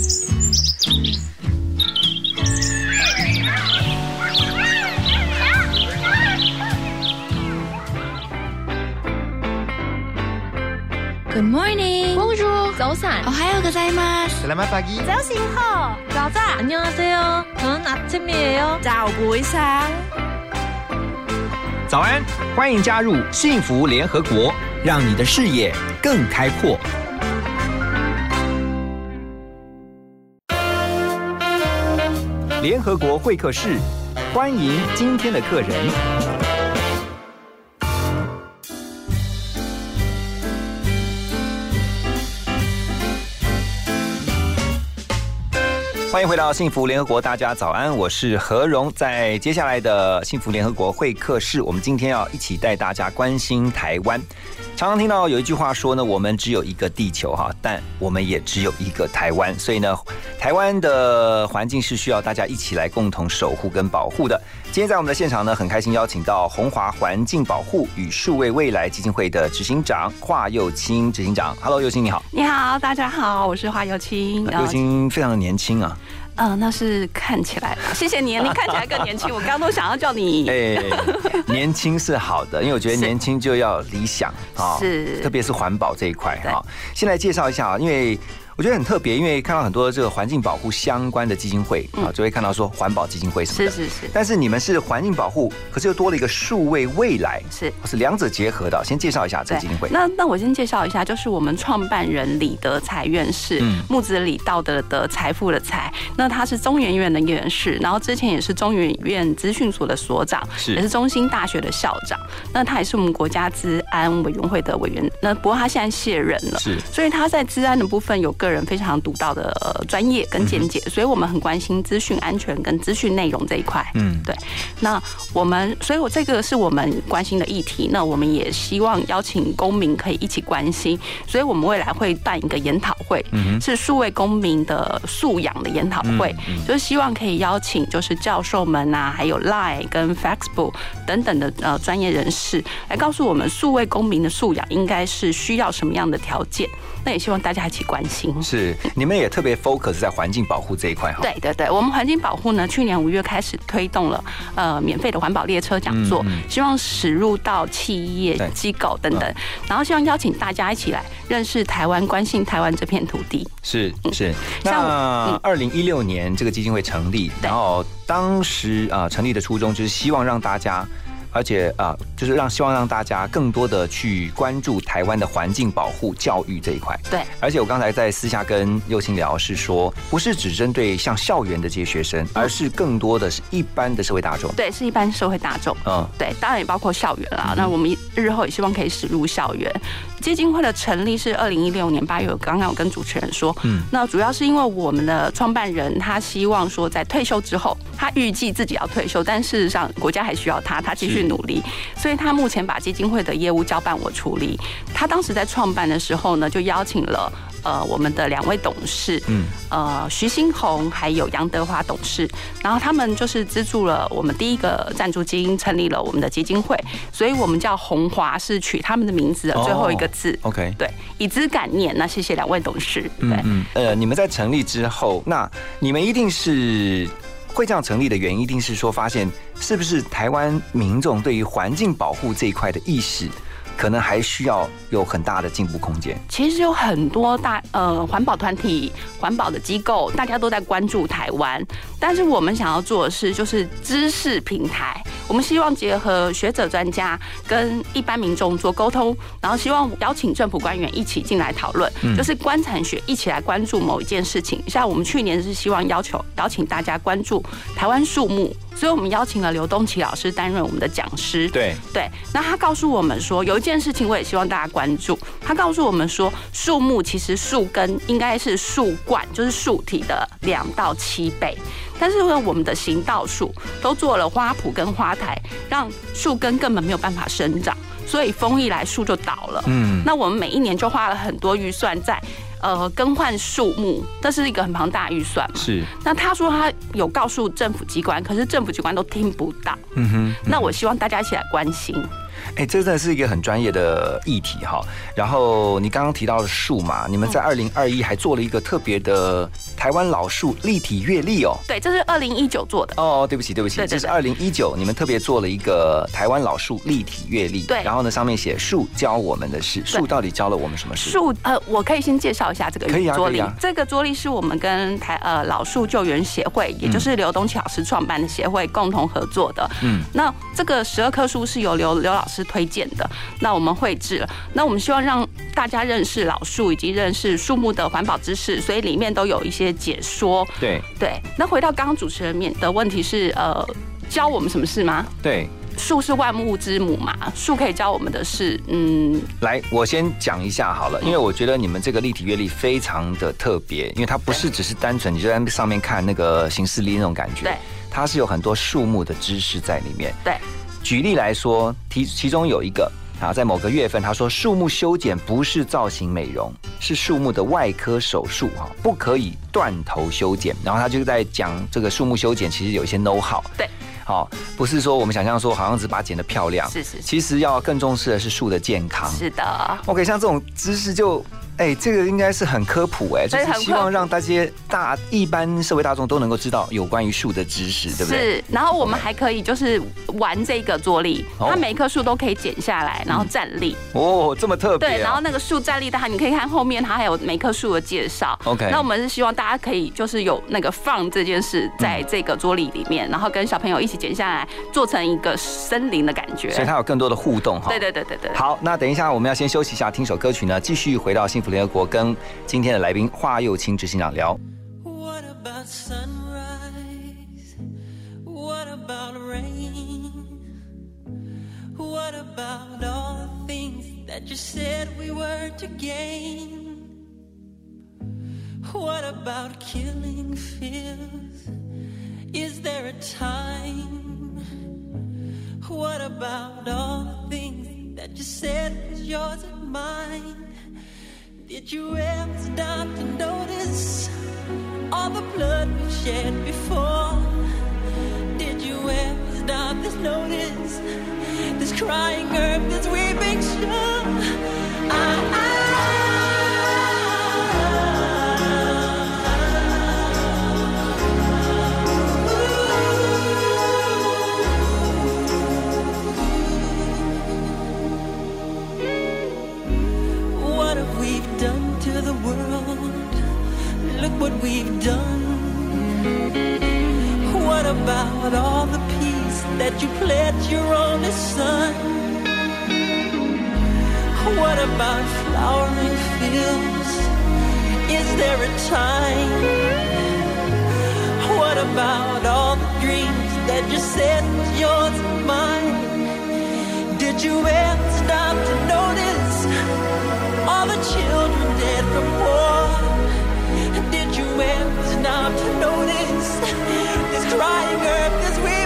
Good morning. Bonjour. 早安。 오하요 고자이마스. Selamat pagi. 자신호. 자자. 안녕하세요. 저는 아침이에요. 早不一상《早安，欢迎加入幸福联合国，让你的视野更开阔。 联合国会客室，欢迎今天的客人。欢迎回到幸福联合国，大家早安，我是何荣。在接下来的幸福联合国会客室，我们今天要一起带大家关心台湾。常常听到有一句话说呢，我们只有一个地球哈，但我们也只有一个台湾，所以呢，台湾的环境是需要大家一起来共同守护跟保护的。今天在我们的现场呢，很开心邀请到红华环境保护与数位未来基金会的执行长华佑清执行长。Hello，佑清你好。你好，大家好，我是华佑清。佑清非常的年轻啊。嗯、呃，那是看起来吧，谢谢你，你看起来更年轻。我刚刚都想要叫你，哎，年轻是好的，因为我觉得年轻就要理想啊，是，特别是环保这一块哈。先来介绍一下啊，因为。我觉得很特别，因为看到很多这个环境保护相关的基金会啊，就会看到说环保基金会什么的。是是是。但是你们是环境保护，可是又多了一个数位未来，是是两者结合的。先介绍一下这个基金会。那那我先介绍一下，就是我们创办人李德才院士，嗯、木子李道德的财富的财。那他是中研院的院士，然后之前也是中研院资讯所的所长，是也是中兴大学的校长。那他也是我们国家治安委员会的委员。那不过他现在卸任了，是，所以他在治安的部分有个人非常独到。的专业跟见解，所以我们很关心资讯安全跟资讯内容这一块。嗯，对。那我们，所以我这个是我们关心的议题。那我们也希望邀请公民可以一起关心，所以我们未来会办一个研讨会，嗯、是数位公民的素养的研讨会，就是希望可以邀请就是教授们啊，还有 Line 跟 Facebook 等等的呃专业人士来告诉我们数位公民的素养应该是需要什么样的条件。那也希望大家一起关心。是，你们也特别 focus 在环境保护这一块哈。对对对，我们环境保护呢，去年五月开始推动了呃免费的环保列车讲座，嗯嗯、希望驶入到企业机构等等，然后希望邀请大家一起来认识台湾，关心台湾这片土地。是是，那二零一六年这个基金会成立，然后当时啊、呃、成立的初衷就是希望让大家。而且啊、呃，就是让希望让大家更多的去关注台湾的环境保护教育这一块。对，而且我刚才在私下跟佑清聊是说，不是只针对像校园的这些学生，而是更多的是一般的社会大众。对，是一般社会大众。嗯，对，当然也包括校园啦。嗯、那我们日后也希望可以驶入校园。基金会的成立是二零一六年八月，刚刚有跟主持人说，嗯，那主要是因为我们的创办人他希望说，在退休之后，他预计自己要退休，但事实上国家还需要他，他继续努力。所以他目前把基金会的业务交办我处理。他当时在创办的时候呢，就邀请了呃我们的两位董事，嗯，呃徐新红还有杨德华董事，然后他们就是资助了我们第一个赞助金，成立了我们的基金会，所以我们叫红华是取他们的名字的最后一个字。哦、OK，对，以资感念。那谢谢两位董事。嗯嗯，呃，你们在成立之后，那你们一定是。会这样成立的原因，一定是说发现是不是台湾民众对于环境保护这一块的意识，可能还需要有很大的进步空间。其实有很多大呃环保团体、环保的机构，大家都在关注台湾，但是我们想要做的是，就是知识平台。我们希望结合学者专家跟一般民众做沟通，然后希望邀请政府官员一起进来讨论，嗯、就是观产学一起来关注某一件事情。像我们去年是希望要求邀请大家关注台湾树木。所以我们邀请了刘东奇老师担任我们的讲师。对对，那他告诉我们说，有一件事情我也希望大家关注。他告诉我们说，树木其实树根应该是树冠，就是树体的两到七倍。但是为，我们的行道树都做了花圃跟花台，让树根根本没有办法生长，所以风一来树就倒了。嗯，那我们每一年就花了很多预算在。呃，更换树木，这是一个很庞大的预算嘛。是。那他说他有告诉政府机关，可是政府机关都听不到。嗯哼。那我希望大家一起来关心。哎，这真的是一个很专业的议题哈。然后你刚刚提到的树嘛，你们在二零二一还做了一个特别的台湾老树立体阅历哦。对，这是二零一九做的。哦，对不起，对不起，对对对这是二零一九，你们特别做了一个台湾老树立体阅历。对然后呢，上面写树教我们的事，树到底教了我们什么事？树呃，我可以先介绍一下这个可以啊桌历。可以啊这个桌历是我们跟台呃老树救援协会，也就是刘东奇老师创办的协会共同合作的。嗯，那这个十二棵树是由刘刘老师推荐的，那我们绘制了。那我们希望让大家认识老树以及认识树木的环保知识，所以里面都有一些解说。对对，那回到刚刚主持人面的问题是，呃，教我们什么事吗？对，树是万物之母嘛，树可以教我们的是，嗯，来，我先讲一下好了，因为我觉得你们这个立体阅历非常的特别，因为它不是只是单纯你就在上面看那个形式力那种感觉，对，它是有很多树木的知识在里面。对，举例来说，其其中有一个啊，在某个月份，他说树木修剪不是造型美容，是树木的外科手术哈，不可以断头修剪。然后他就在讲这个树木修剪其实有一些 know how，对，好，不是说我们想象说好像只把它剪得漂亮，是是是其实要更重视的是树的健康。是的。OK，像这种知识就。哎，这个应该是很科普哎，就是希望让大家大一般社会大众都能够知道有关于树的知识，对不对？是，然后我们还可以就是玩这个桌历，哦它每一棵树都可以剪下来，然后站立。哦，这么特别、哦。对，然后那个树站立的话，你可以看后面，它还有每棵树的介绍。OK 那我们是希望大家可以就是有那个放这件事在这个桌立里面，然后跟小朋友一起剪下来，做成一个森林的感觉。所以它有更多的互动哈。对对对对对。好，那等一下我们要先休息一下，听首歌曲呢，继续回到幸福联合国，跟今天的来宾华佑清执行长聊。What about sunrise? What about rain? What about all the things that you said we were to gain? What about killing fears? Is there a time? What about all the things that you said was yours and mine? Did you ever stop to notice all the blood we've shed before? Did you ever stop to notice this crying earth, this weeping shore? What what we've done. What about all the peace that you pledged your only son? What about flowering fields? Is there a time? What about all the dreams that you said was yours and mine? Did you ever stop to notice all the children dead from war? whipped enough to notice this crying earth is weak.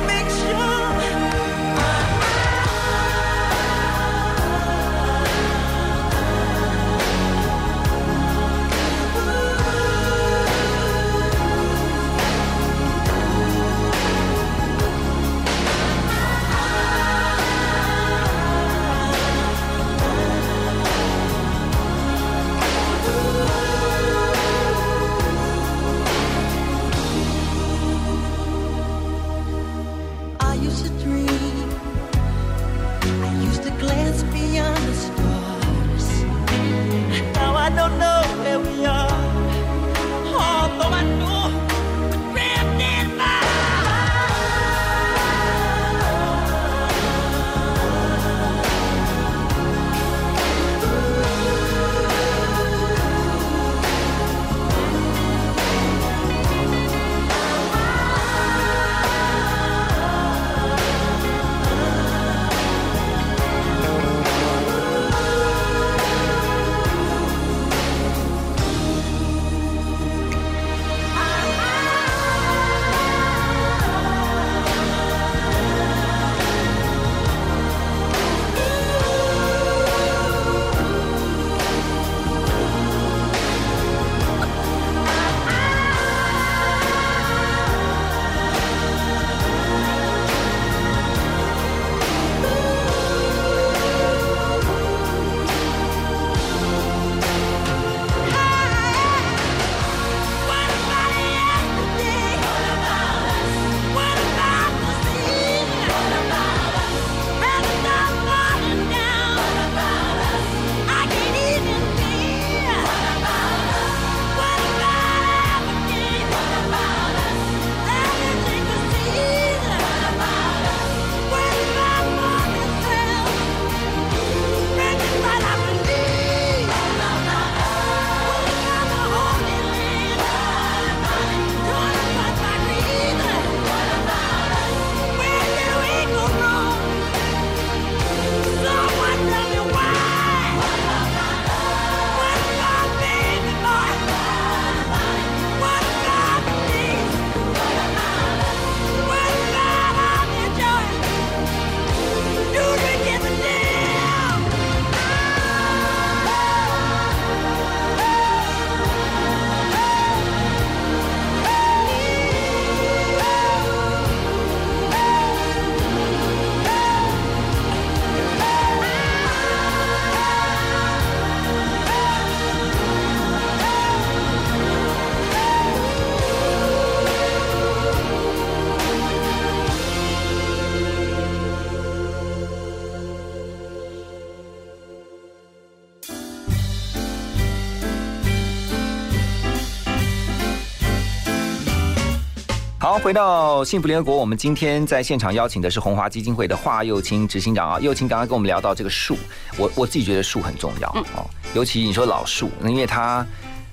回到幸福联合国，我们今天在现场邀请的是红华基金会的华幼清执行长啊。幼清刚刚跟我们聊到这个树，我我自己觉得树很重要哦，尤其你说老树，因为它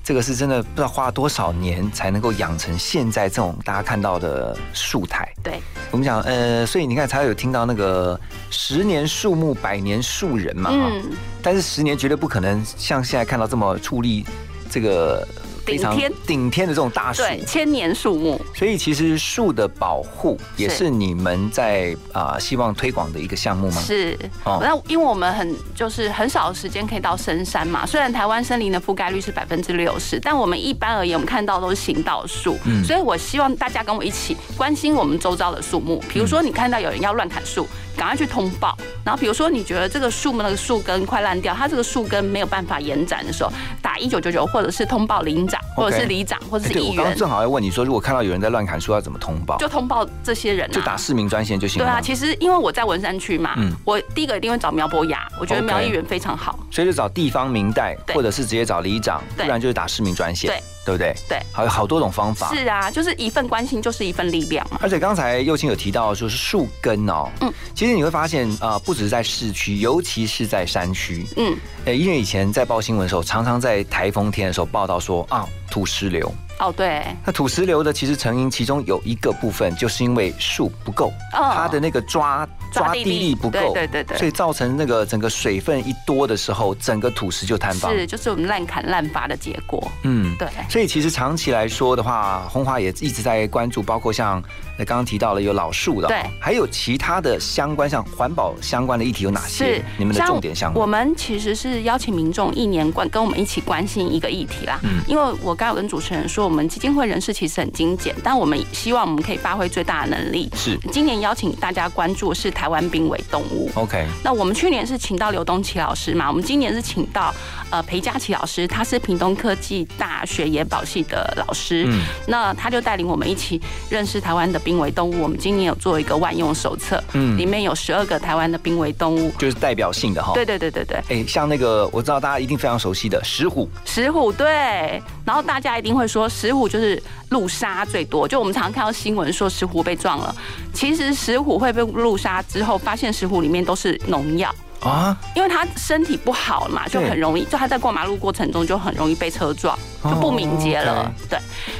这个是真的不知道花了多少年才能够养成现在这种大家看到的树态。对，我们讲呃，所以你看才有听到那个十年树木，百年树人嘛哈。嗯，但是十年绝对不可能像现在看到这么矗立这个非常顶天顶天的这种大树。对，千年树木所以其实树的保护也是你们在啊、希望推广的一个项目吗？是。哦那因为我们很就是很少的时间可以到深山嘛，虽然台湾森林的覆盖率是百分之六十，但我们一般而言，我们看到都是行道树，嗯所以我希望大家跟我一起关心我们周遭的树木。比如说，你看到有人要乱砍树，赶快去通报。然后，比如说你觉得这个树木那个树根快烂掉，它这个树根没有办法延展的时候，打一九九九，或者是通报林长，或者是里长，或者是议员，我刚刚正好要问你说，如果看到有人在乱砍树，要怎么通报？就通报这些人啊，就打市民专线就行了。对啊，其实因为我在文山区嘛，嗯。我第一个一定会找苗博雅，我觉得苗议员非常好。所以就找地方民代，或者是直接找里长，不然就是打市民专线，对对不对？对，还有好多种方法。是啊，就是一份关心就是一份力量嘛。而且刚才右青有提到，说是树根哦，嗯，其实你会发现，啊，不只是在市区，尤其是在山区，嗯，诶，因为以前在报新闻的时候，常常在台风天的时候报道说啊，土石流。哦对，那土石流的其实成因，其中有一个部分就是因为树不够，哦它的那个抓抓地力不够，对对对对所以造成那个整个水分一多的时候，整个土石就坍方。是就是我们滥砍滥伐的结果。嗯，对，所以其实长期来说的话，红华也一直在关注，包括像呃刚刚提到了有老树的，对还有其他的相关像环保相关的议题有哪些是？你们的重点项目？我们其实是邀请民众一年关跟我们一起关心一个议题啦。嗯因为我刚有跟主持人说，我们基金会人士其实很精简，但我们希望我们可以发挥最大的能力。是今年邀请大家关注的是台湾濒危动物。OK，那我们去年是请到刘东奇老师嘛，我们今年是请到呃裴佳琪老师，他是屏东科技大学野保系的老师，嗯那他就带领我们一起认识台湾的濒危动物。我们今年有做一个万用手册，嗯里面有十二个台湾的濒危动物。就是代表性的哈。对对对对对，哎，像那个我知道大家一定非常熟悉的石虎，石虎对，然后大家一定会说石虎就是路杀最多，就我们常常看到新闻说石虎被撞了，其实石虎会被路杀之后，发现石虎里面都是农药。啊，因为他身体不好嘛，就很容易，就他在过马路过程中就很容易被车撞，哦就不敏捷了。对，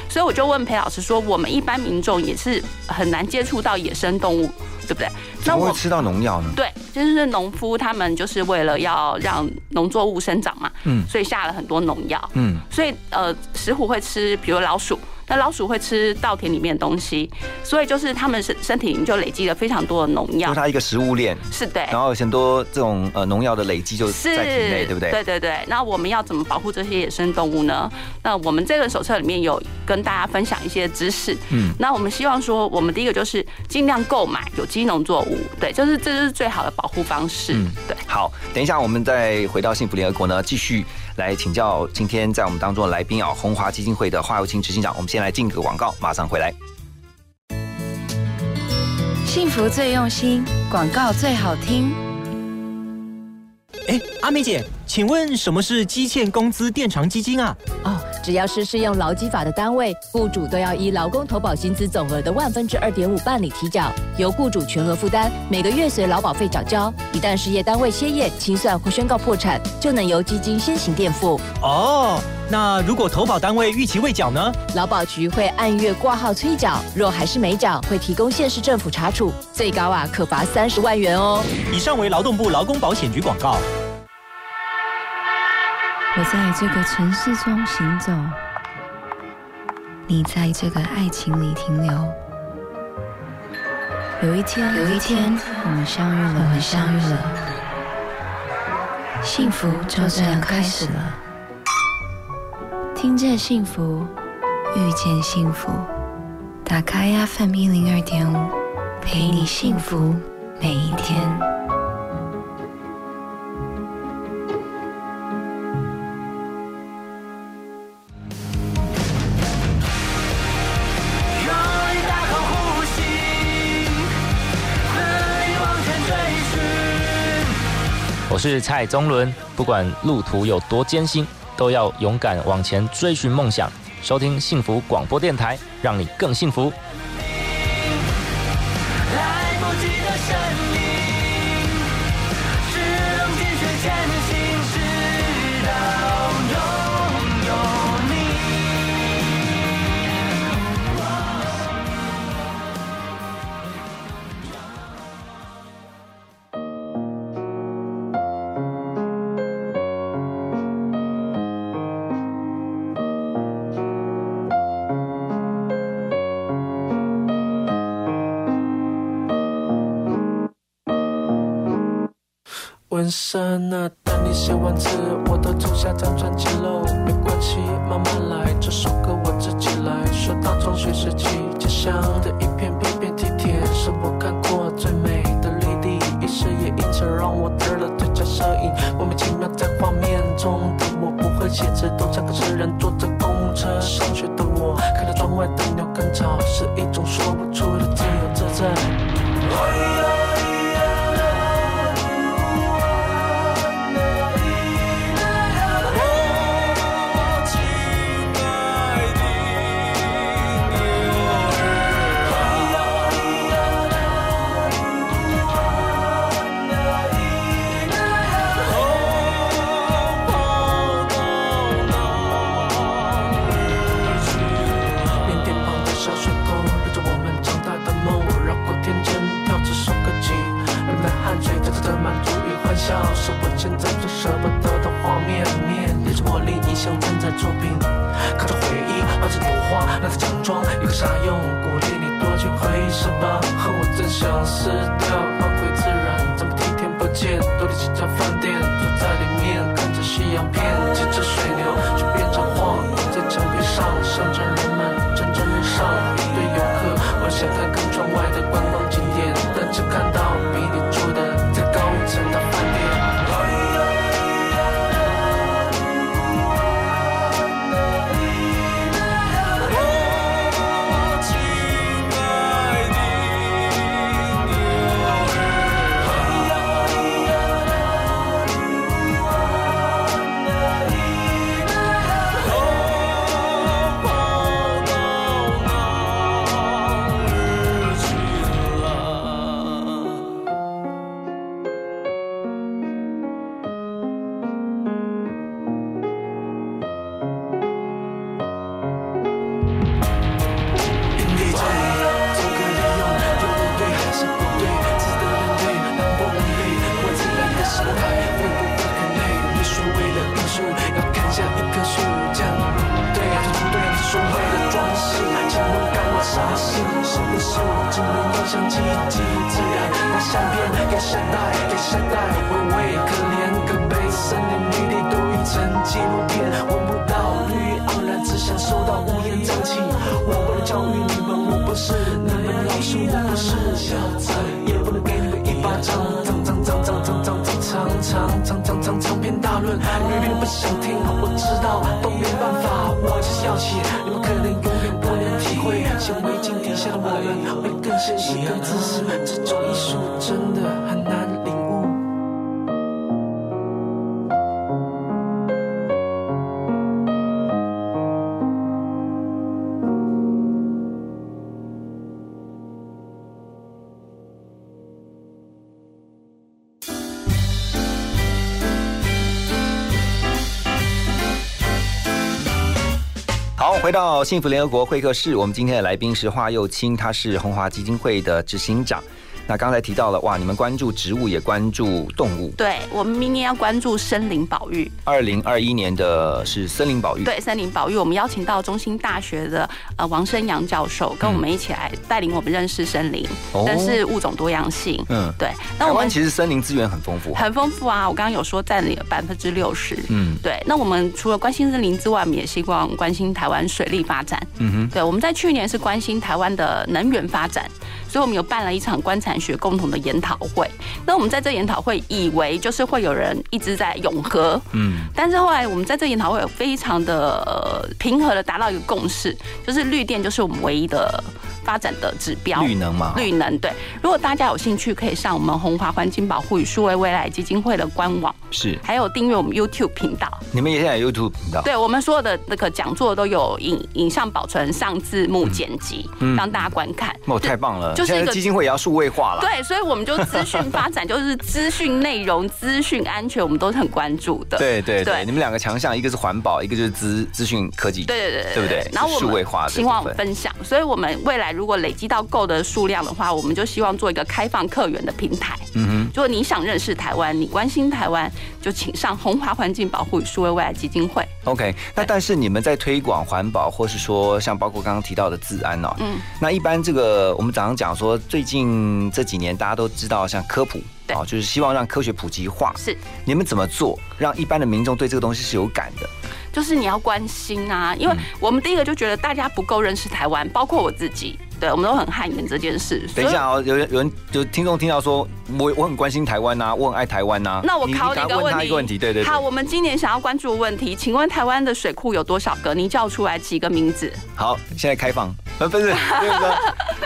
所以我就问裴老师说，我们一般民众也是很难接触到野生动物，对不对？那我会吃到农药呢？对，就是农夫他们就是为了要让农作物生长嘛，嗯所以下了很多农药。嗯，所以呃，石虎会吃，比如老鼠，那老鼠会吃稻田里面的东西，所以就是他们身身体就累积了非常多的农药就是。它一个食物链，是的，然后有很多这种呃农药的累积就在体内，对不对？对对对。那我们要怎么保护这些野生动物呢？那我们这个手册里面有跟大家分享一些知识。嗯嗯，那我们希望说，我们第一个就是尽量购买有机农作物，对，就是这就是最好的保护方式。嗯对。好，等一下我们再回到幸福联合国呢，继续来请教今天在我们当中的来宾啊，红华基金会的华友清执行长。我们先来进个广告，马上回来。幸福最用心，广告最好听。哎，阿美姐，请问什么是基欠工资垫偿基金啊？哦，只要是适用劳基法的单位，雇主都要依劳工投保薪资总额的万分之二点五办理提缴，由雇主全额负担，每个月随劳保费缴交。一旦事业单位歇业、清算或宣告破产，就能由基金先行垫付。哦，那如果投保单位逾期未缴呢？劳保局会按月挂号催缴，若还是没缴，会提供县市政府查处，最高啊可罚三十万元哦。以上为劳动部劳工保险局广告。我在这个城市中行走，你在这个爱情里停留。有一天，有一天，我们相遇了，我们相遇了，幸福就这样开始了。听见幸福，遇见幸福，打开 FM 一零二点五，陪你幸福每一天。是蔡宗伦，不管路途有多艰辛，都要勇敢往前追寻梦想。收听幸福广播电台，让你更幸福。来不及的声音。只能继续前行。纹身啊，等你写完字，我都从下张专辑喽。没关系，慢慢来，这首歌我自己来。说到中学时期，家乡的一片片片梯田，是我看过最美的绿地，一时也因此让我得了最佳摄影。莫名其妙在画面中的我不会写字，都像个诗人，坐着公车上学的我，看着窗外的鸟更吵，是装有个啥用？鼓励你多去回首吧，和我真想撕掉，返回自然，怎么体贴不见？独立几家饭店，坐在里面看着夕阳片，骑着水牛去边上晃，在墙壁上象征人们真正人上一堆游客，我想看看窗外的观光景点，但只看到比你住的好，回到幸福联合国会客室，我们今天的来宾是华佑清，他是红华基金会的执行长。那刚才提到了，哇，你们关注植物，也关注动物。对我们明年要关注森林保育，二零二一年的是森林保育，对森林保育，我们邀请到中兴大学的呃王生阳教授，跟我们一起来带领我们认识森林，哦。认识物种多样性。嗯，对，那我们其实森林资源很丰富，很丰富啊，我刚刚有说占了百分之六十。嗯。对，那我们除了关心森林之外，我们也希望关心台湾水利发展。嗯哼，对，我们在去年是关心台湾的能源发展，所以我们有办了一场观产学共同的研讨会。那我们在这研讨会以为就是会有人一直在永和，嗯，但是后来我们在这研讨会有非常的、呃、平和的达到一个共识，就是绿电就是我们唯一的发展的指标。绿能嘛，绿能对，如果大家有兴趣，可以上我们红华环境保护与数位未来基金会的官网，是，还有订阅我们 YouTube 频道。你们也现在 YouTube 频道，对我们所有的那个讲座都有影影像保存、上字幕、剪辑，嗯让大家观看。哦，太棒了！就是一个现在基金会也要数位化了，对，所以我们就资讯发展，就是资讯内容、资讯安全，我们都是很关注的。对对对，你们两个强项，一个是环保，一个就是资资讯科技，对对对对不对？然后我数位化希望分分享，所以我们未来如果累积到够的数量的话，我们就希望做一个开放客源的平台。嗯哼，如果你想认识台湾，你关心台湾，就请上红华环境保护与数位未来基金会。OK，那但是你们在推广环保，或是说像包括刚刚提到的治安哦，嗯，那一般这个我们早上讲说，最近这几年大家都知道像科普，哦，就是希望让科学普及化。是，你们怎么做，让一般的民众对这个东西是有感的？就是你要关心啊，因为我们第一个就觉得大家不够认识台湾，包括我自己，对我们都很汗颜这件事。等一下哦，有人有人就听众听到说，我我很关心台湾呐、我很爱台湾呐、那我考你一个问题，对对对好，，我们今年想要关注的问题，请问台湾的水库有多少个？你叫出来几个名字？好，现在开放，呃，不是，那个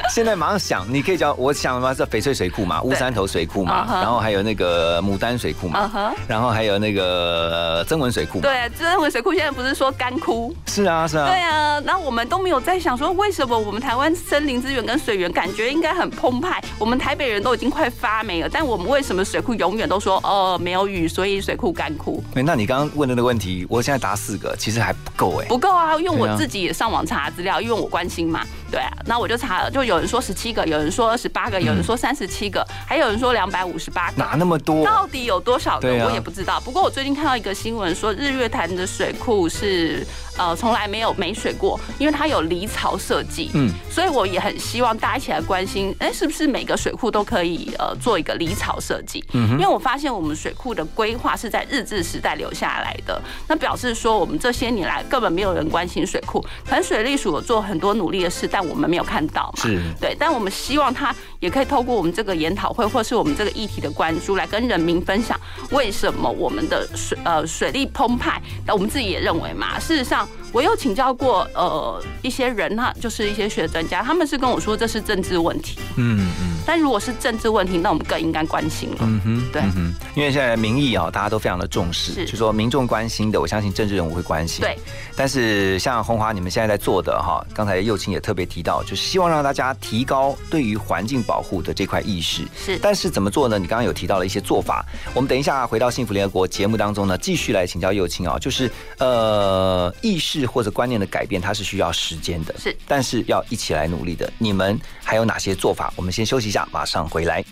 现在马上想，你可以讲，我想嘛是翡翠水库嘛，乌山头水库嘛然后还有那个牡丹水库嘛然后还有那个呃曾文水库，对，曾文水库现在不是说干枯？是啊是啊，对啊，那我们都没有在想说，为什么我们台湾森林资源跟水源感觉应该很澎湃，我们台北人都已经快发霉了，但我们为什么水库永远都说哦没有雨，所以水库干枯？哎那你刚刚问的那个问题，我现在答四个，其实还不够哎，不够啊，因为我自己也上网查资料，因为我关心嘛，对啊，那我就查了，就有人说十七个，有人说二十八个，有人说三十七个，还有人说两百五十八个。哪那么多？到底有多少个啊我也不知道。不过我最近看到一个新闻说，日月潭的水库是呃从来没有没水过，因为它有离槽设计。嗯，所以我也很希望大家一起来关心，哎，是不是每个水库都可以呃做一个离槽设计？嗯因为我发现我们水库的规划是在日治时代留下来的，那表示说我们这些年来根本没有人关心水库，可能水利署有做很多努力的事，但我们没有看到嘛。是对，但我们希望他也可以透过我们这个研讨会，或是我们这个议题的关注，来跟人民分享为什么我们的水呃水利澎湃。那我们自己也认为嘛，事实上我有请教过呃一些人，他就是一些学专家，他们是跟我说这是政治问题。嗯嗯。但如果是政治问题，那我们更应该关心了。嗯哼，对嗯哼，因为现在民意啊、大家都非常的重视，是就说民众关心的，我相信政治人物会关心。对，但是像红华你们现在在做的哈，刚才右青也特别提到，就是希望让大家提高对于环境保护的这块意识。是但是怎么做呢？你刚刚有提到了一些做法，我们等一下回到幸福联合国节目当中呢，继续来请教右青啊，就是呃意识或者观念的改变，它是需要时间的，是，但是要一起来努力的。你们还有哪些做法？我们先休息一下，马上回来。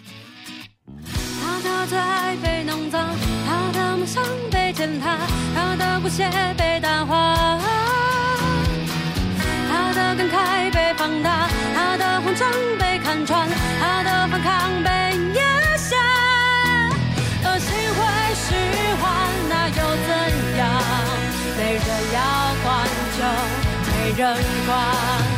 他的最爱被弄脏，他的梦想被践踏，他的不屑被淡化，他的感慨被放大，他的慌张被看穿，他的反抗被人管，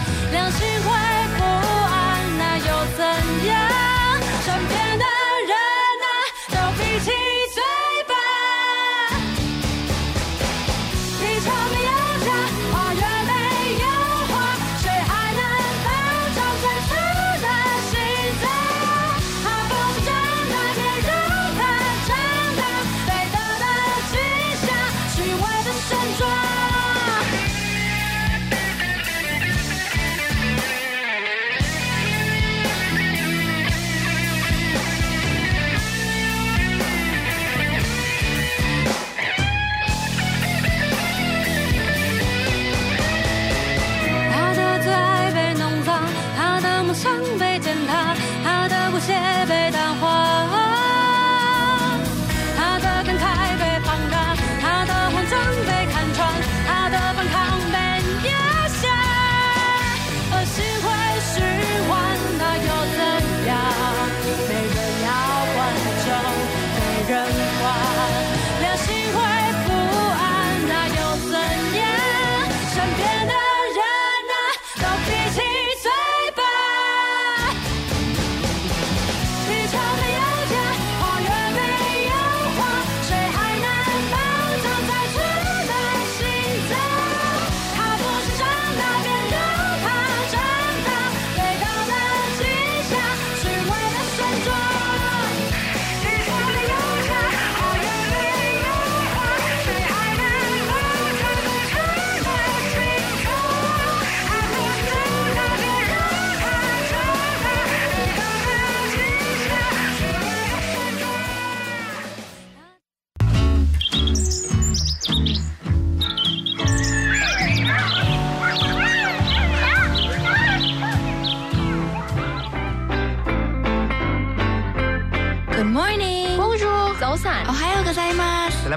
见他他的骨血被淡化。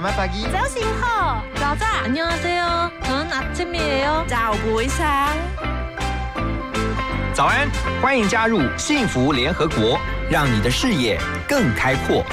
ます。 Selamat pagi.早醒好，早早，안녕하세요。저는 아침이에요。 早不sáng。早安，欢迎加入幸福联合国，让你的视野更开阔。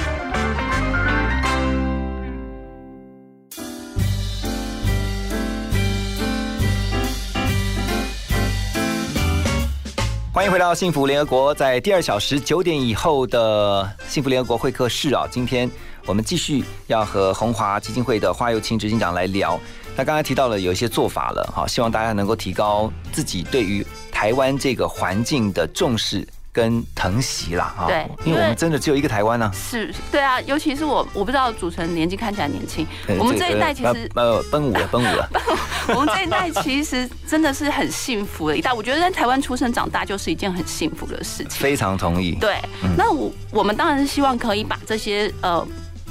欢迎回到幸福联合国，在第二小时九点以后的幸福联合国会客室啊，今天我们继续要和红华基金会的花佑清执行长来聊。他刚才提到了有一些做法了，好，希望大家能够提高自己对于台湾这个环境的重视跟疼惜啦，啊。对因为我们真的只有一个台湾呢、是，对啊，尤其是我，我不知道主持人年纪看起来年轻，我们这一代其实呃呃奔五了，奔五了，我们这一代其实真的是很幸福的一代。我觉得在台湾出生长大就是一件很幸福的事情。非常同意。对，那我我们当然是希望可以把这些呃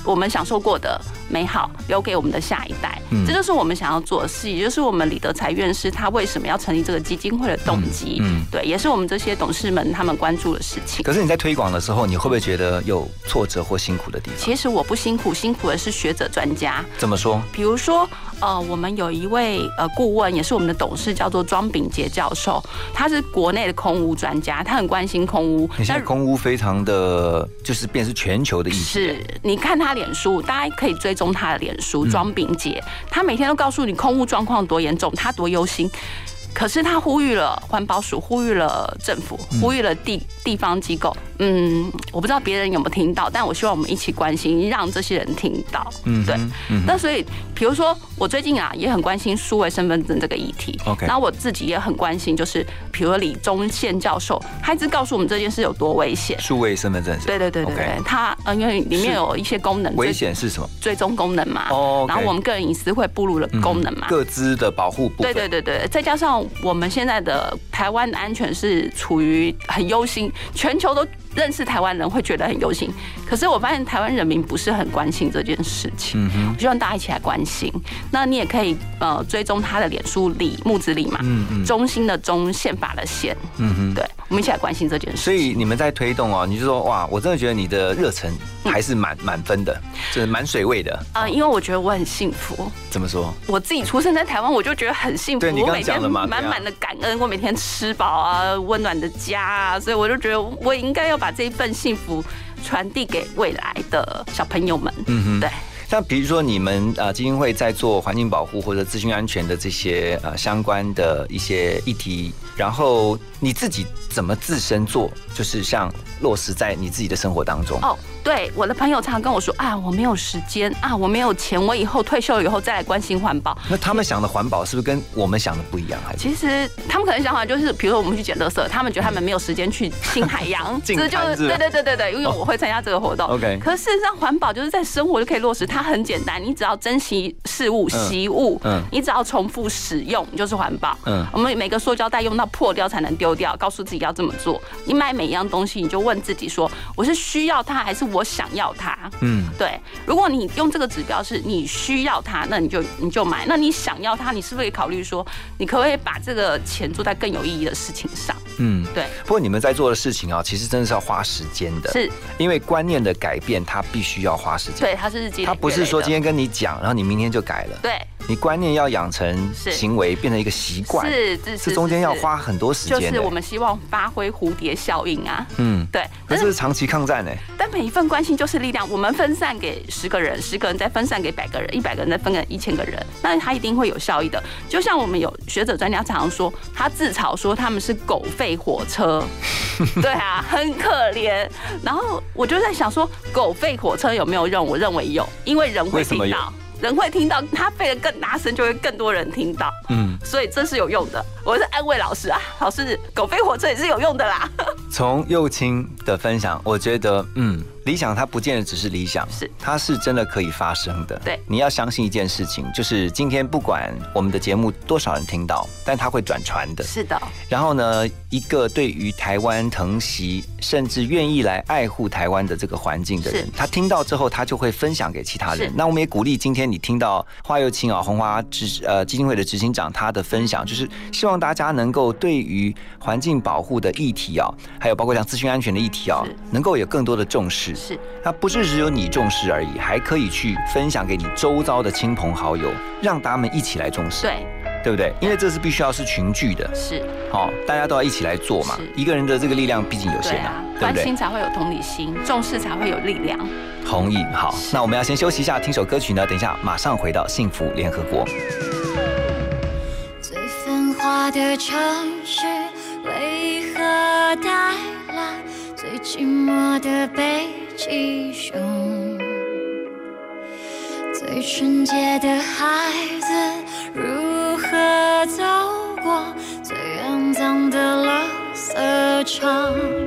我们享受过的美好留给我们的下一代，嗯这就是我们想要做的事，也就是我们李德才院士他为什么要成立这个基金会的动机。嗯嗯对，也是我们这些董事们他们关注的事情。可是你在推广的时候，你会不会觉得有挫折或辛苦的地方？其实我不辛苦，辛苦的是学者专家。怎么说？比如说，呃，我们有一位呃顾问，也是我们的董事，叫做庄秉杰教授，他是国内的空屋专家，他很关心空屋。你现在空屋非常的，就是便是全球的议题。是，你看他脸书，大家可以追踪他的脸书，嗯庄炳杰，他每天都告诉你空屋状况多严重，他多忧心。可是他呼吁了环保署，呼吁了政府，嗯呼吁了地地方机构。嗯，我不知道别人有没有听到，但我希望我们一起关心，让这些人听到。嗯对，嗯那所以，比如说我最近啊也很关心数位身份证这个议题。OK 然后我自己也很关心，就是比如李宗宪教授，他一直告诉我们这件事有多危险。数位身份证是对对对对对，他呃因为里面有一些功能，危险是什么？追踪功能嘛，哦然后我们个人隐私会步入了功能嘛。各自的保护部分。对对对对，再加上我们现在的台湾的安全是处于很忧心，全球都认识台湾人会觉得很忧心。可是我发现台湾人民不是很关心这件事情，嗯我希望大家一起来关心。那你也可以呃追踪他的脸书李木子李嘛，嗯嗯中心的中，宪法的宪，嗯哼。对，我们一起来关心这件事。所以你们在推动哦，你就说哇，我真的觉得你的热忱还是满满分的，就是满水位的。呃，因为我觉得我很幸福，怎么说？我自己出生在台湾，我就觉得很幸福。对你刚讲了嘛满满的感恩，我每天吃饱啊，温暖的家啊，所以我就觉得我应该要把这一份幸福传递给未来的小朋友们。嗯哼对。像比如说你们呃基金会在做环境保护或者资讯安全的这些呃相关的一些议题，然后你自己怎么自身做，就是像落实在你自己的生活当中。哦，对，我的朋友常常跟我说啊，我没有时间啊，我没有钱，我以后退休以后再来关心环保。那他们想的环保是不是跟我们想的不一样？还是其实他们可能想法就是，比如说我们去捡垃圾，他们觉得他们没有时间去新海洋，这就是对对对对对，因为我会参加这个活动。OK 可是事实上，环保就是在生活就可以落实，它很简单，你只要珍惜事物、嗯习物，嗯你只要重复使用，你就是环保。嗯我们每个塑胶袋用到破掉才能丢掉，告诉自己要这么做。你买每一样东西，你就问自己说，我是需要它还是我想要它？嗯对，如果你用这个指标是你需要它，那你就你就买；那你想要它，你是不是可以考虑说，你可不可以把这个钱做在更有意义的事情上？嗯。对，不过你们在做的事情啊，其实真的是要花时间的，是，因为观念的改变，它必须要花时间。对，它是日积它不是说今天天跟你讲，然后你明天就改了。对你观念要养成行为，变成一个习惯，是是这中间要花很多时间的。就是我们希望发挥蝴蝶效应啊。嗯，对，可是长期抗战呢？但每一份关心就是力量，我们分散给十个人，十个人再分散给百个人，一百个人再分给一千个人，那他一定会有效益的。就像我们有学者专家常常说，他自嘲说他们是狗吠火车，对啊，很可怜。然后我就在想说，狗吠火车有没有用？我认为有，因为人会听到。人会听到，他背得更大声，就会更多人听到，嗯，所以这是有用的。我是安慰老师啊，老师，狗吠火车也是有用的啦。从幼青的分享，我觉得，嗯，理想它不见得只是理想，是它是真的可以发生的。对你要相信一件事情，就是今天不管我们的节目多少人听到，但它会转传的。是的，然后呢，一个对于台湾疼惜，甚至愿意来爱护台湾的这个环境的人，他听到之后，他就会分享给其他人。那我们也鼓励今天你听到花又青啊红花执呃基金会的执行长他的分享，就是希望大家能够对于环境保护的议题啊，还有包括像资讯安全的议题啊，能够有更多的重视。是它不是只有你重视而已，还可以去分享给你周遭的亲朋好友，让他们一起来重视，对，对不对？因为这是必须要是群聚的，是，好、大家都要一起来做嘛。一个人的这个力量毕竟有限啊啊，，对不对关心？才会有同理心，重视才会有力量。同意。好，那我们要先休息一下，听首歌曲呢，等一下马上回到幸福联合国。最繁华的城市，为何带来最寂寞的北极熊？最纯洁的孩子，如何走过最肮脏的垃圾场？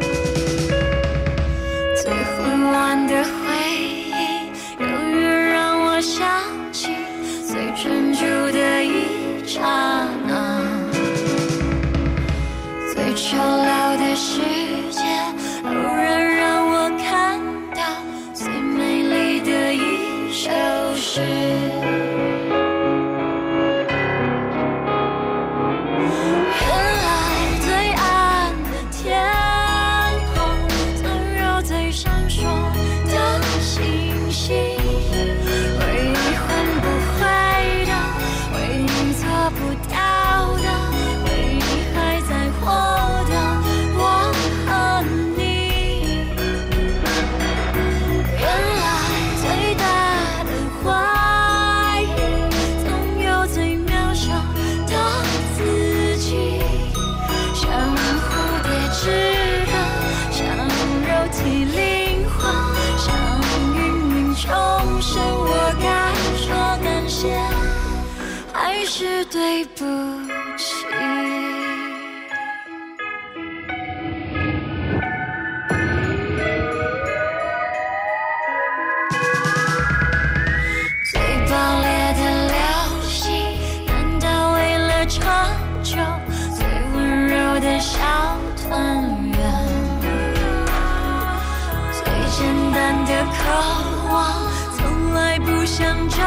不想证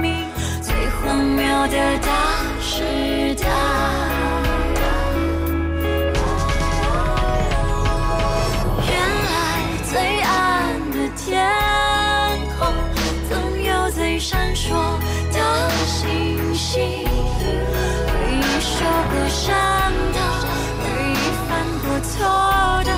明。最荒谬的大时代。原来最暗的天空，总有最闪烁的星星。唯一受过伤的，回忆犯过错的，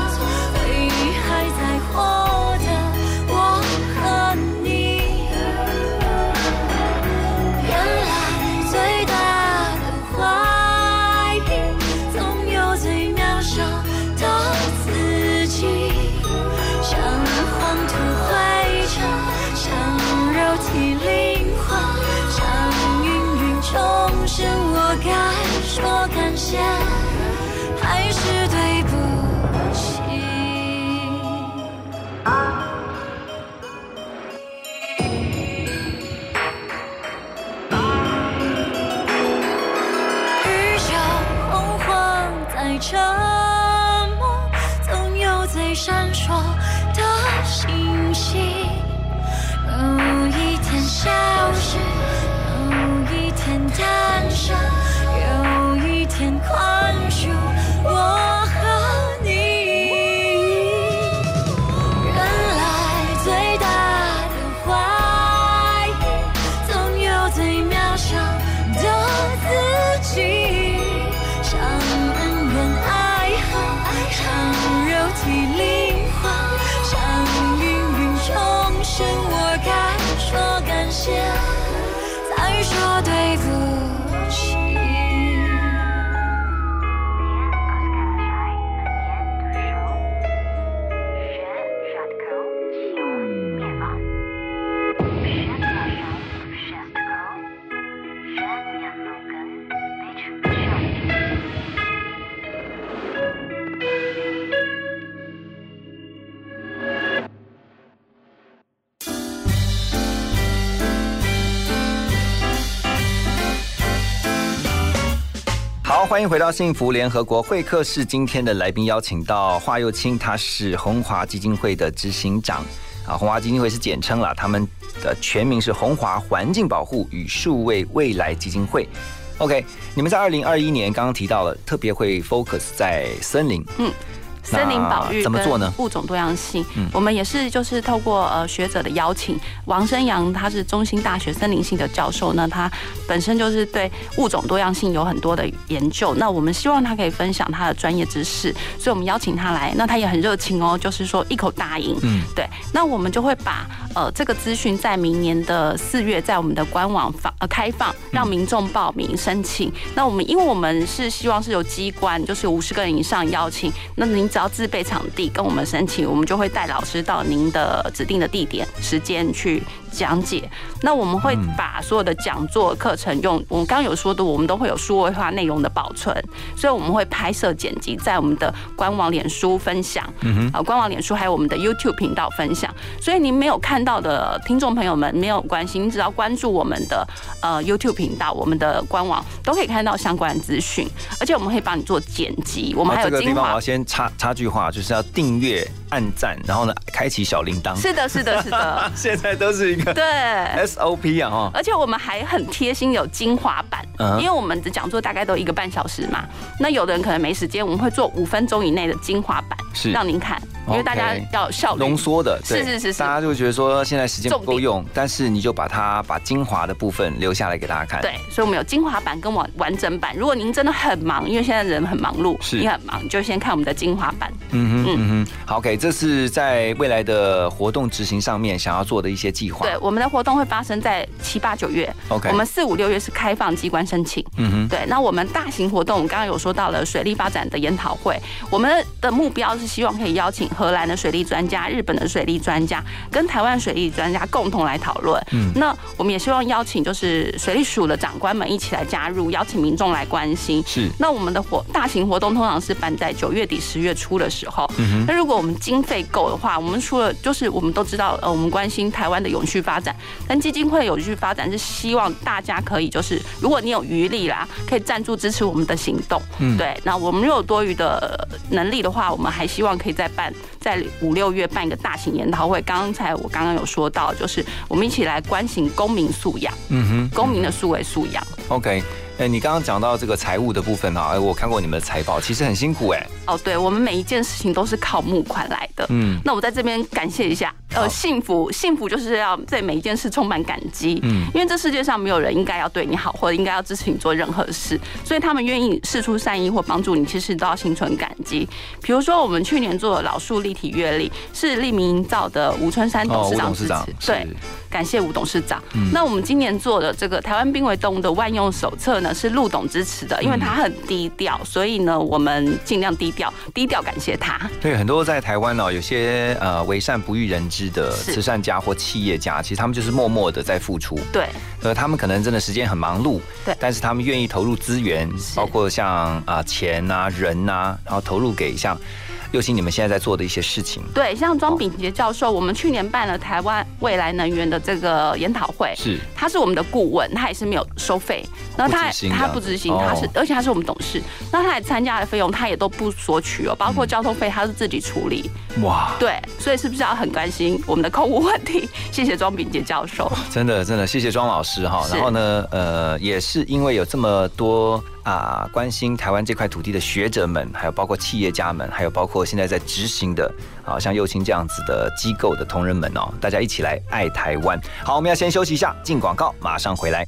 说欢迎回到幸福联合国会客室。今天的来宾邀请到华又清，他是红华基金会的执行长啊。红华基金会是简称啦，他们的全名是红华环境保护与数位未来基金会。OK，你们在二零二一年刚刚提到了，特别会 focus 在森林。嗯，森林保育那怎么做呢？物种多样性，嗯我们也是就是透过呃学者的邀请，王生阳他是中兴大学森林系的教授呢，他本身就是对物种多样性有很多的研究。那我们希望他可以分享他的专业知识，所以我们邀请他来，那他也很热情哦，就是说一口答应。嗯，对，那我们就会把呃这个资讯在明年的四月在我们的官网放呃开放，让民众报名申请。那我们因为我们是希望是有机关，就是五十个人以上邀请，那您只要自备场地跟我们申请，我们就会带老师到您的指定的地点、时间去讲解。那我们会把所有的讲座课程用我们刚刚有说的，我们都会有数位化内容的保存，所以我们会拍摄剪辑在我们的官网、脸书分享，嗯呃，官网、脸书还有我们的 YouTube 频道分享。所以您没有看到的听众朋友们没有关系，你只要关注我们的呃 YouTube 频道、我们的官网，都可以看到相关的资讯，而且我们会帮你做剪辑，我们还有精华个地方我要。先插插句话，就是要订阅、按赞，然后呢，开启小铃铛。是的，是的，是的，现在都是一个对。SOP 啊，哈。而且我们还很贴心，有精华版嗯，因为我们的讲座大概都一个半小时嘛，那有的人可能没时间，我们会做五分钟以内的精华版，是让您看，因为大家要有效率浓缩的，是是是是大家就觉得说现在时间不够用，但是你就把它把精华的部分留下来给大家看。对，所以我们有精华版跟完完整版。如果您真的很忙，因为现在人很忙碌，是你很忙，你就先看我们的精华版。嗯哼嗯哼，好，OK，这是在未来的活动执行上面想要做的一些计划。对，我们的活动会发生在七八九月 OK 我们四五六月是开放机关申请。嗯哼，对，那我们大型活动，我们刚刚有说到了水利发展的研讨会，我们的目标是希望可以邀请荷兰的水利专家、日本的水利专家跟台湾水利专家共同来讨论。嗯那我们也希望邀请就是水利署的长官们一起来加入，邀请民众来关心。是那我们的活大型活动通常是办在九月底、十月初的时候。嗯哼那如果我们经费够的话，我们除了就是我们都知道，呃，我们关心台湾的永续发展，但基金会的永续发展是希望大家可以就是，如果你有余力啦，可以赞助支持我们的行动。嗯对，那我们如果有多余的能力的话，我们还希望可以再办在五六月办一个大型研讨会。刚才我刚刚有说到，就是我们一起来关心公民素养，嗯哼公民的数位素养。，OK。哎，你刚刚讲到这个财务的部分啊，哎，我看过你们的财报，其实很辛苦哎。哦，对，我们每一件事情都是靠募款来的。嗯那我在这边感谢一下，好呃，幸福，幸福就是要对每一件事充满感激。嗯因为这世界上没有人应该要对你好，或者应该要支持你做任何事，所以他们愿意试出善意或帮助你，其实都要心存感激。比如说，我们去年做的老树立体阅历，是利民营造的吴春山董事哦吴长支持，董事长对，感谢吴董事长。嗯那我们今年做的这个台湾濒危动物的万用手册呢，是陆董支持的，因为他很低调，所以呢，我们尽量低调，低调感谢他。对，很多在台湾哦，有些呃为善不欲人知的慈善家或企业家，其实他们就是默默的在付出。对，呃，他们可能真的时间很忙碌，对。但是他们愿意投入资源，包括像啊、钱啊、人啊，然后投入给像右心你们现在在做的一些事情。对，像庄炳杰教授，我们去年办了台湾未来能源的这个研讨会，是。他是我们的顾问，他也是没有收费，然后他他不执行，哦。他是而且他是我们董事，那他也参加的费用他也都不索取哦，包括交通费他是自己处理，哇，对，所以是不是要很关心我们的空污问题？谢谢庄炳杰教授。真的真的谢谢庄老师哈。然后呢，呃，也是因为有这么多啊、关心台湾这块土地的学者们，还有包括企业家们，还有包括现在在执行的啊，像右青这样子的机构的同仁们哦，大家一起来爱台湾。好，我们要先休息一下，进广告，马上回来。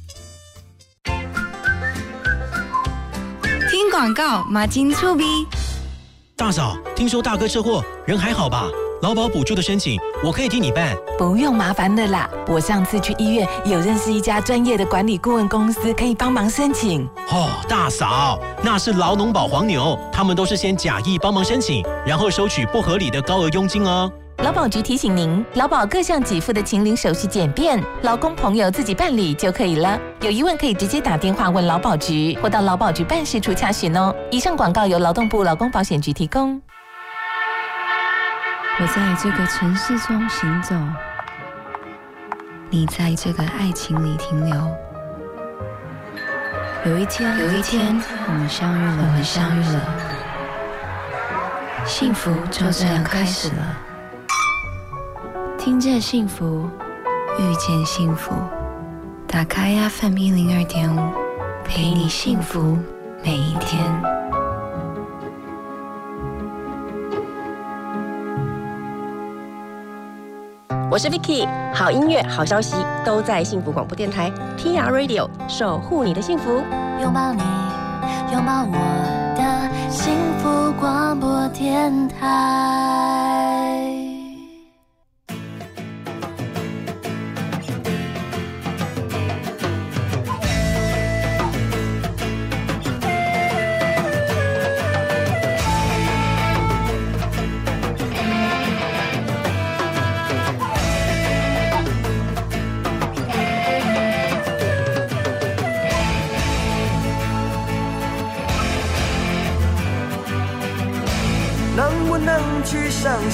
听广告，马金粗逼。大嫂，听说大哥车祸，人还好吧？劳保补助的申请，我可以替你办。不用麻烦的啦，我上次去医院有认识一家专业的管理顾问公司，可以帮忙申请。哦，大嫂，那是劳农保黄牛，他们都是先假意帮忙申请，然后收取不合理的高额佣金哦。劳保局提醒您，劳保各项给付的请领手续简便，劳工朋友自己办理就可以了。有疑问可以直接打电话问劳保局，或到劳保局办事处查询哦。以上广告由劳动部劳工保险局提供。我在这个城市中行走，你在这个爱情里停留。有一天，有一天，我们相遇了，我们相遇了，幸福就这样开始了。听见幸福，遇见幸福，打开 FM 一零二点五，陪你幸福每一天。我是 Vicky，好音乐、好消息都在幸福广播电台 TR Radio，守护你的幸福。拥抱你，拥抱我的幸福广播电台。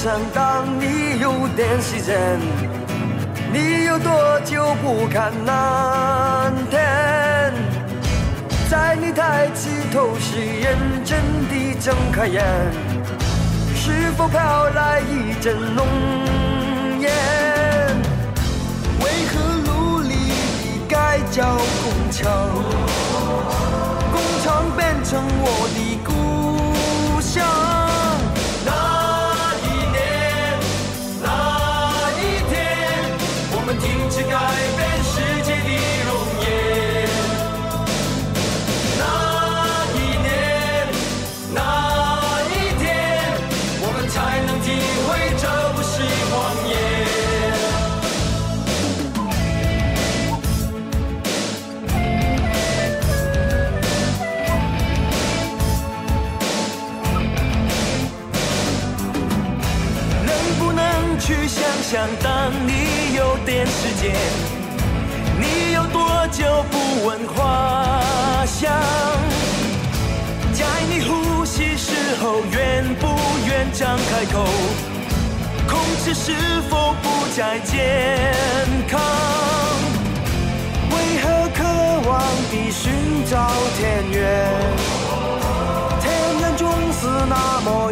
想，当你有点时间，你有多久不看蓝天？在你抬起头时，认真地睁开眼，是否飘来一阵浓烟？为何努力地改叫工厂，工厂变成我的想，当你有点时间，你有多久不闻花香？在你呼吸时候，愿不愿张开口？空气是否不再健康？为何渴望地寻找田园？田园总是那么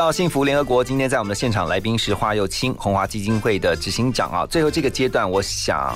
到幸福联合国，今天在我们的现场来宾是花又清红华基金会的执行长啊。最后这个阶段，我想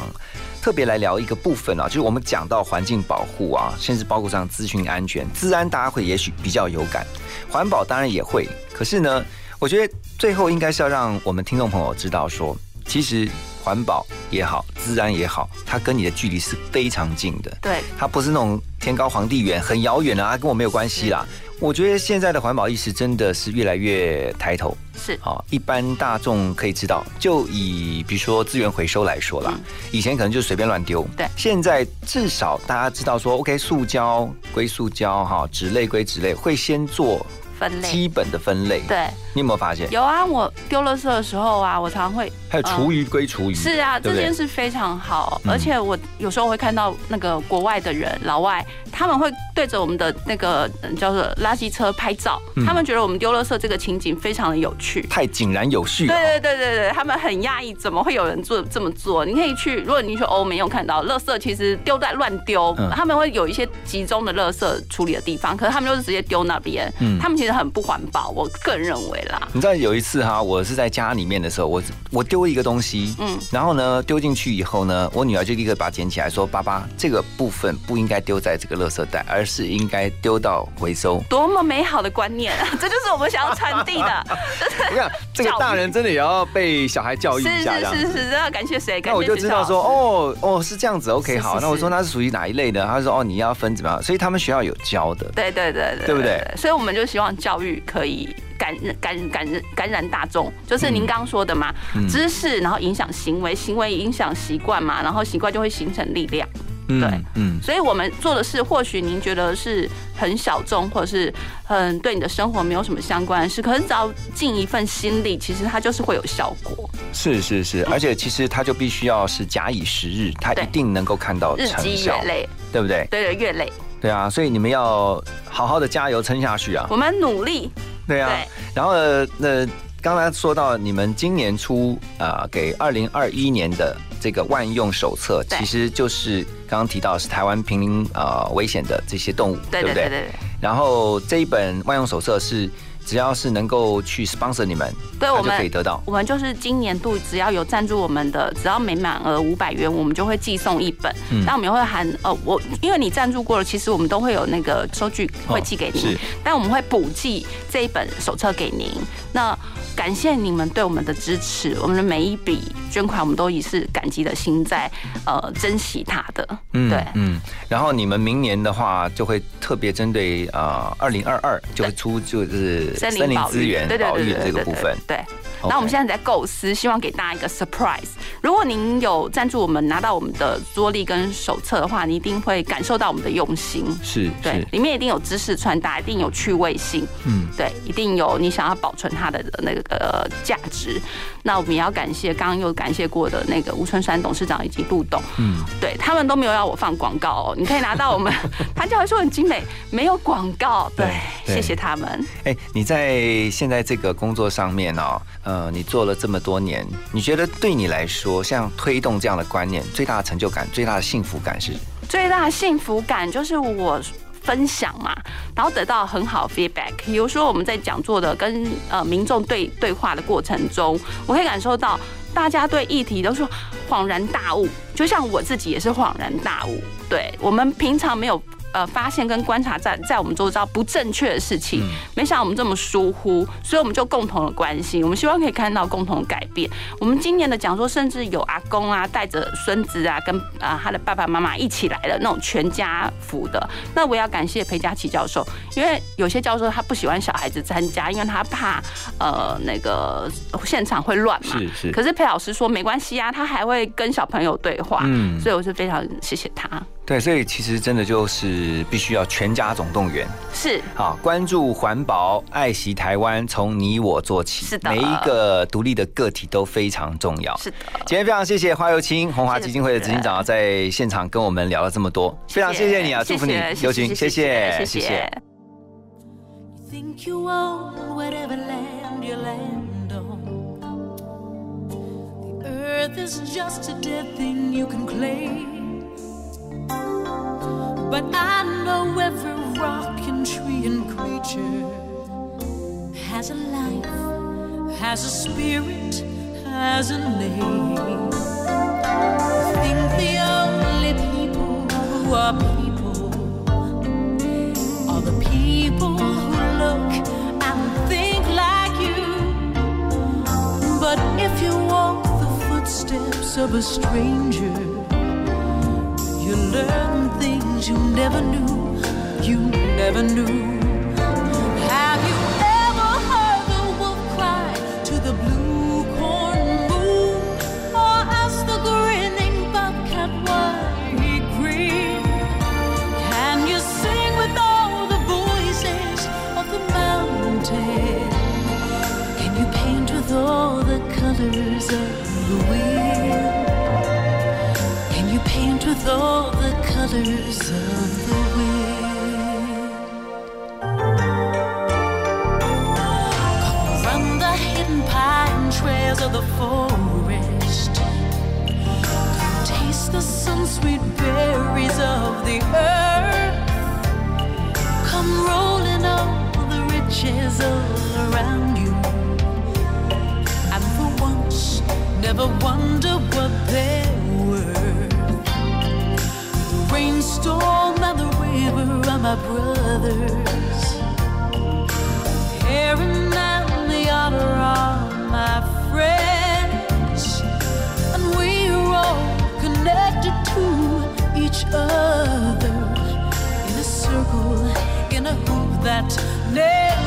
特别来聊一个部分啊，就是我们讲到环境保护啊，甚至包括像资讯安全、治安，大家会也许比较有感，环保当然也会。可是呢，我觉得最后应该是要让我们听众朋友知道说，其实环保也好，治安也好，它跟你的距离是非常近的。对，它不是那种天高皇帝远、很遥远啊，跟我没有关系啦。我觉得现在的环保意识真的是越来越抬头。是。啊，一般大众可以知道，就以比如说资源回收来说啦，以前可能就随便乱丢，对，现在至少大家知道说，OK，塑胶归塑胶哈，纸类归纸类，会先做分类。基本的分类。对，你有没有发现？有啊，我丢垃圾的时候啊，我常常会还有厨余归厨余。是啊，这件事非常好，嗯而且我有时候会看到那个国外的人，老外，他们会对着我们的那个嗯叫做垃圾车拍照，嗯他们觉得我们丢垃圾这个情景非常的有趣。太井然有序。对对对对对，他们很讶异，怎么会有人做这么做？你可以去，如果你去欧美有看到，垃圾其实丢在乱丢，嗯他们会有一些集中的垃圾处理的地方，可是他们就是直接丢那边，嗯他们其实很不环保，我个人认为啦。你知道有一次哈，我是在家里面的时候，我我丢一个东西，嗯然后呢丢进去以后呢，我女儿就立刻把它捡起来说：“爸爸，这个部分不应该丢在这个垃圾袋，而是应该丢到回收。多么美好的观念啊！这就是我们想要传递的。”你看，这个大人真的也要被小孩教育一下。是是是，要感谢谁？那我就知道说，哦哦是这样子，OK 好。那我说那是属于哪一类的？他说哦你要分怎么样？所以他们学校有教的。对对对对，对不对？所以我们就希望教育可以感感感感染大众，就是您刚刚说的嘛，嗯。知识然后影响行为，行为影响习惯嘛，然后习惯就会形成力量。嗯对。嗯，所以我们做的事，或许您觉得是很小众，或者是很对你的生活没有什么相关的事，可是只要尽一份心力，其实它就是会有效果。是是是，而且其实它就必须要是假以时日，它一定能够看到日积月，累，对不对？对对，越累，对啊，所以你们要好好的加油撑下去啊！我们努力。对啊对，然后呃那刚才说到你们今年出呃给二零二一年的这个万用手册，其实就是刚刚提到是台湾濒临啊危险的这些动物，不对对对对对。然后这一本万用手册是只要是能够去 sponsor 你们，对我们可以得到。我们就是今年度只要有赞助我们的，只要每满额五百元，我们就会寄送一本。嗯那我们也会含呃，我因为你赞助过了，其实我们都会有那个收据会寄给您，是但我们会补寄这一本手册给您。那感谢你们对我们的支持，我们的每一笔捐款，我们都以是感激的心在呃珍惜它的。嗯对，嗯，然后你们明年的话就会特别针对呃二零二二就会出就是森林保，资源保育这个部分。对。那我们现在在构思，希望给大家一个 surprise。如果您有赞助我们拿到我们的桌历跟手册的话，你一定会感受到我们的用心。是对，，里面一定有知识传达，一定有趣味性，嗯，对，一定有你想要保存它的那个呃价值。那我们也要感谢刚刚又感谢过的那个吴春山董事长以及陆董，嗯，对他们都没有要我放广告哦，你可以拿到我们 潘教授说很精美，没有广告，对，对谢谢他们。哎，你在现在这个工作上面哦，呃，你做了这么多年，你觉得对你来说，像推动这样的观念，最大的成就感、最大的幸福感是？最大的幸福感就是我分享嘛，然后得到很好 feedback。比如说我们在讲座的跟呃民众对对话的过程中，我可以感受到大家对议题都说恍然大悟，就像我自己也是恍然大悟。对我们平常没有。呃，发现跟观察在在我们周遭不正确的事情，没想到我们这么疏忽，所以我们就共同的关心，我们希望可以看到共同的改变。我们今年的讲座甚至有阿公啊带着孙子啊，跟啊他的爸爸妈妈一起来的那种全家福的。那我也要感谢裴佳琪教授，因为有些教授他不喜欢小孩子参加，因为他怕呃那个现场会乱嘛。是是可是裴老师说没关系啊，他还会跟小朋友对话，嗯所以我是非常谢谢他。对，所以其实真的就是必须要全家总动员。是好，关注环保，爱惜台湾，从你我做起。是的每一个独立的个体都非常重要。是的，今天非常谢谢花油青红华基金会的执行长在现场跟我们聊了这么多，非常谢谢你啊，祝福你，尤青，谢谢，谢谢。think you own whatever land you land on. The earth is just a dead thing you can claim. But I know every rock and tree and creature has a life, has a spirit, has a name. I think the only people who are people are the people who look and think like you. But if you walk the footsteps of a stranger, learn things you never knew, you never knew. Colors of the hidden pine trails of the forest. Taste the sun-sweet berries of the earth. Come rolling all the riches all around you. And for once, never wonder what they're Rainstorm and the river are my brothers. Heron and the otter are my friends. And we're all connected to each other in a circle, in a hoop that never.